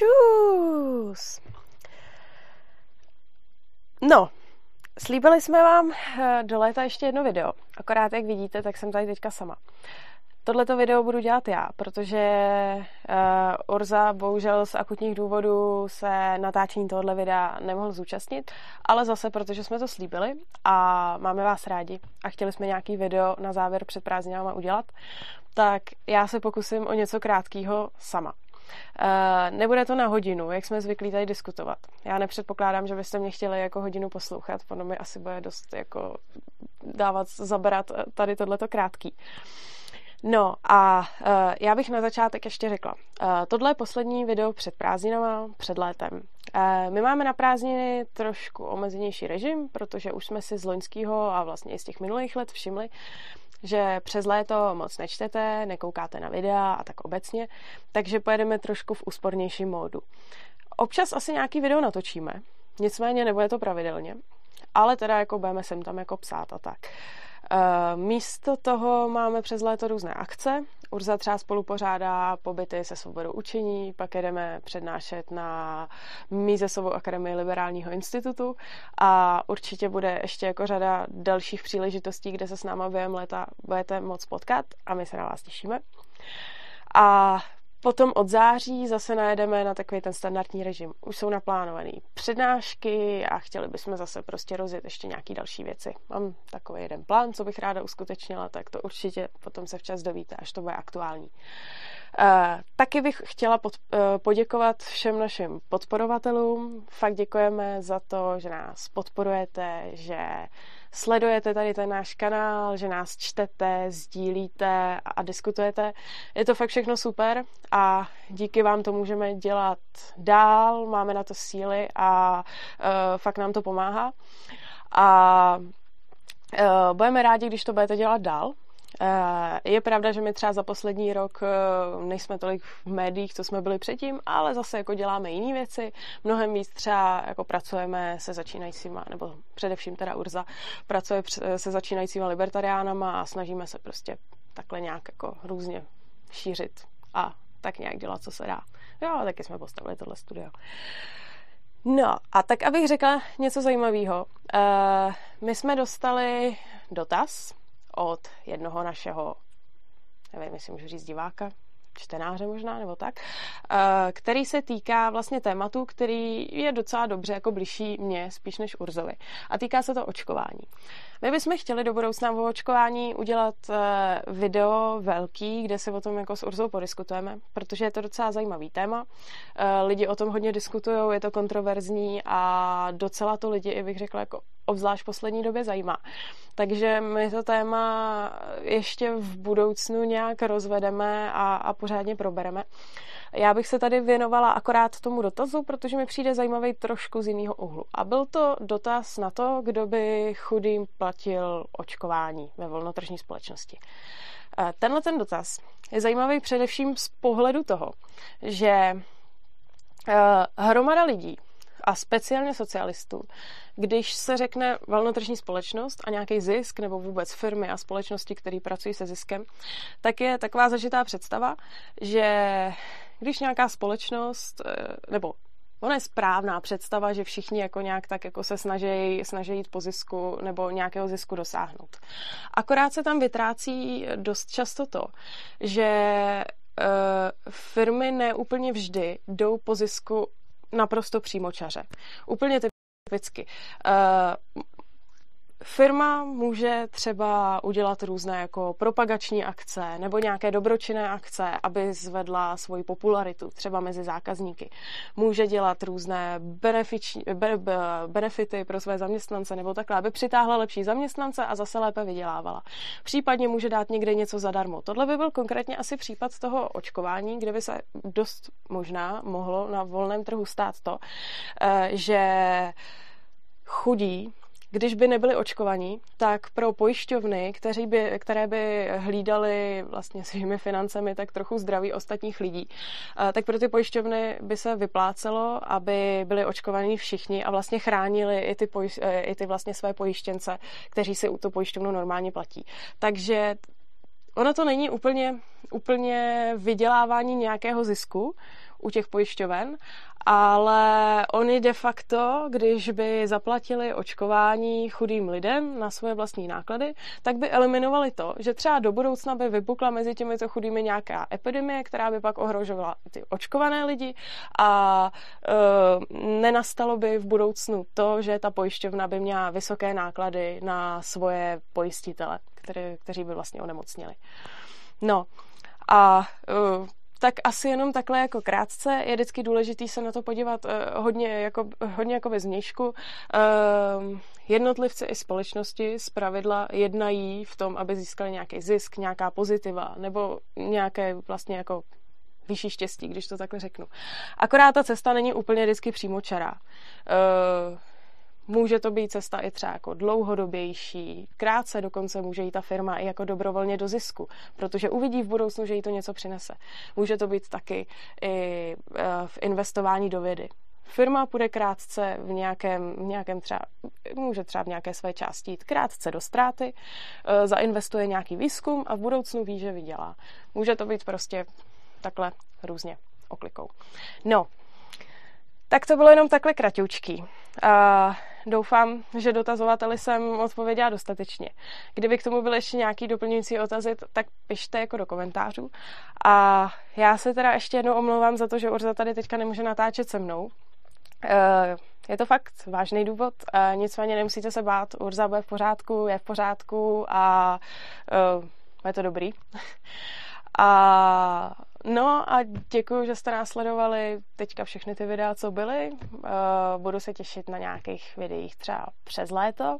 Čus! No, slíbili jsme vám eh, do léta ještě jedno video. Akorát, jak vidíte, tak jsem tady teďka sama. Tohleto video budu dělat já, protože uh, Urza bohužel z akutních důvodů se natáčení tohohle videa nemohl zúčastnit, ale zase protože jsme to slíbili a máme vás rádi a chtěli jsme nějaký video na závěr před prázdninami udělat, tak já se pokusím o něco krátkého sama. Uh, nebude to na hodinu, jak jsme zvyklí tady diskutovat. Já nepředpokládám, že byste mě chtěli jako hodinu poslouchat, podle mi asi bude dost jako dávat, zabrat tady tohleto krátký. No a uh, já bych na začátek ještě řekla. Uh, tohle je poslední video před prázdninama, před létem. Uh, my máme na prázdniny trošku omezenější režim, protože už jsme si z loňského a vlastně i z těch minulých let všimli, že přes léto moc nečtete, nekoukáte na videa a tak obecně, takže pojedeme trošku v úspornějším módu. Občas asi nějaký video natočíme, nicméně nebude to pravidelně, ale teda jako budeme sem tam jako psát a tak. Eh, místo toho máme přes léto různé akce. Urza třeba spolu pořádá pobyty se svobodou učení, pak jedeme přednášet na Mízesovou akademii Liberálního institutu a určitě bude ještě jako řada dalších příležitostí, kde se s náma během léta budete moc potkat a my se na vás těšíme. A Potom od září zase najedeme na takový ten standardní režim. Už jsou naplánované přednášky a chtěli bychom zase prostě rozjet ještě nějaké další věci. Mám takový jeden plán, co bych ráda uskutečnila, tak to určitě potom se včas dovíte, až to bude aktuální. Uh, taky bych chtěla pod, uh, poděkovat všem našim podporovatelům. Fakt děkujeme za to, že nás podporujete, že sledujete tady ten náš kanál, že nás čtete, sdílíte a diskutujete. Je to fakt všechno super a díky vám to můžeme dělat dál, máme na to síly a uh, fakt nám to pomáhá. A uh, budeme rádi, když to budete dělat dál, Eh, je pravda, že my třeba za poslední rok eh, nejsme tolik v médiích, co jsme byli předtím, ale zase jako děláme jiné věci. Mnohem víc třeba jako pracujeme se začínajícíma, nebo především teda Urza, pracuje se začínajícíma libertariánama a snažíme se prostě takhle nějak jako různě šířit a tak nějak dělat, co se dá. Jo, taky jsme postavili tohle studio. No a tak, abych řekla něco zajímavého. Uh, my jsme dostali dotaz od jednoho našeho, nevím, jestli můžu říct diváka, čtenáře možná, nebo tak, eh, který se týká vlastně tématu, který je docela dobře jako blížší mě spíš než Urzovi. A týká se to očkování. My bychom chtěli do budoucna o očkování udělat eh, video velký, kde se o tom jako s Urzou podiskutujeme, protože je to docela zajímavý téma. Eh, lidi o tom hodně diskutují, je to kontroverzní a docela to lidi, i bych řekla, jako obzvlášť v poslední době zajímá. Takže my to téma ještě v budoucnu nějak rozvedeme a, a pořádně probereme. Já bych se tady věnovala akorát tomu dotazu, protože mi přijde zajímavý trošku z jiného úhlu. A byl to dotaz na to, kdo by chudým platil očkování ve volnotržní společnosti. Eh, tenhle ten dotaz je zajímavý především z pohledu toho, že eh, hromada lidí, a speciálně socialistů, když se řekne volnotržní společnost a nějaký zisk nebo vůbec firmy a společnosti, které pracují se ziskem, tak je taková zažitá představa, že když nějaká společnost, eh, nebo Ona je správná představa, že všichni jako nějak tak jako se snaží, snaží jít po zisku nebo nějakého zisku dosáhnout. Akorát se tam vytrácí dost často to, že uh, firmy neúplně vždy jdou po zisku naprosto přímočaře. Úplně typicky. Uh, Firma může třeba udělat různé jako propagační akce nebo nějaké dobročinné akce, aby zvedla svoji popularitu třeba mezi zákazníky. Může dělat různé benefiční, be, be, benefity pro své zaměstnance nebo takhle, aby přitáhla lepší zaměstnance a zase lépe vydělávala. Případně může dát někde něco zadarmo. Tohle by byl konkrétně asi případ toho očkování, kde by se dost možná mohlo na volném trhu stát to, eh, že chudí když by nebyli očkovaní, tak pro pojišťovny, kteří by, které by hlídali vlastně svými financemi tak trochu zdraví ostatních lidí, eh, tak pro ty pojišťovny by se vyplácelo, aby byli očkovaní všichni a vlastně chránili i ty, poj, eh, i ty vlastně své pojištěnce, kteří si u to pojišťovnu normálně platí. Takže ono to není úplně, úplně vydělávání nějakého zisku, u těch pojišťoven, ale oni de facto, když by zaplatili očkování chudým lidem na svoje vlastní náklady, tak by eliminovali to, že třeba do budoucna by vypukla mezi těmito chudými nějaká epidemie, která by pak ohrožovala ty očkované lidi a e, nenastalo by v budoucnu to, že ta pojišťovna by měla vysoké náklady na svoje pojistitele, který, kteří by vlastně onemocněli. No a uh, tak asi jenom takhle jako krátce. Je vždycky důležitý se na to podívat uh, hodně jako, hodně jako ve změšku. Uh, jednotlivci i společnosti z pravidla jednají v tom, aby získali nějaký zisk, nějaká pozitiva nebo nějaké vlastně jako vyšší štěstí, když to takhle řeknu. Akorát ta cesta není úplně vždycky přímočará. Uh, Může to být cesta i třeba jako dlouhodobější, krátce dokonce může jít ta firma i jako dobrovolně do zisku, protože uvidí v budoucnu, že jí to něco přinese. Může to být taky i eh, v investování do vědy. Firma půjde krátce v nějakém, v nějakém třeba, může třeba v nějaké své části jít krátce do ztráty, eh, zainvestuje nějaký výzkum a v budoucnu ví, že vydělá. Může to být prostě takhle různě oklikou. No, tak to bylo jenom takhle kratěučký. Uh, doufám, že dotazovateli jsem odpověděla dostatečně. Kdyby k tomu byly ještě nějaký doplňující otazy, tak pište jako do komentářů. A já se teda ještě jednou omlouvám za to, že Urza tady teďka nemůže natáčet se mnou. Uh, je to fakt vážný důvod, uh, nicméně nemusíte se bát, Urza bude v pořádku, je v pořádku a uh, je to dobrý. A no a děkuji, že jste nás sledovali teďka všechny ty videa, co byly. Uh, budu se těšit na nějakých videích třeba přes léto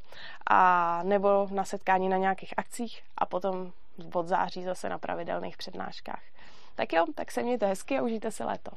a nebo na setkání na nějakých akcích a potom od září zase na pravidelných přednáškách. Tak jo, tak se mějte hezky a užijte si léto.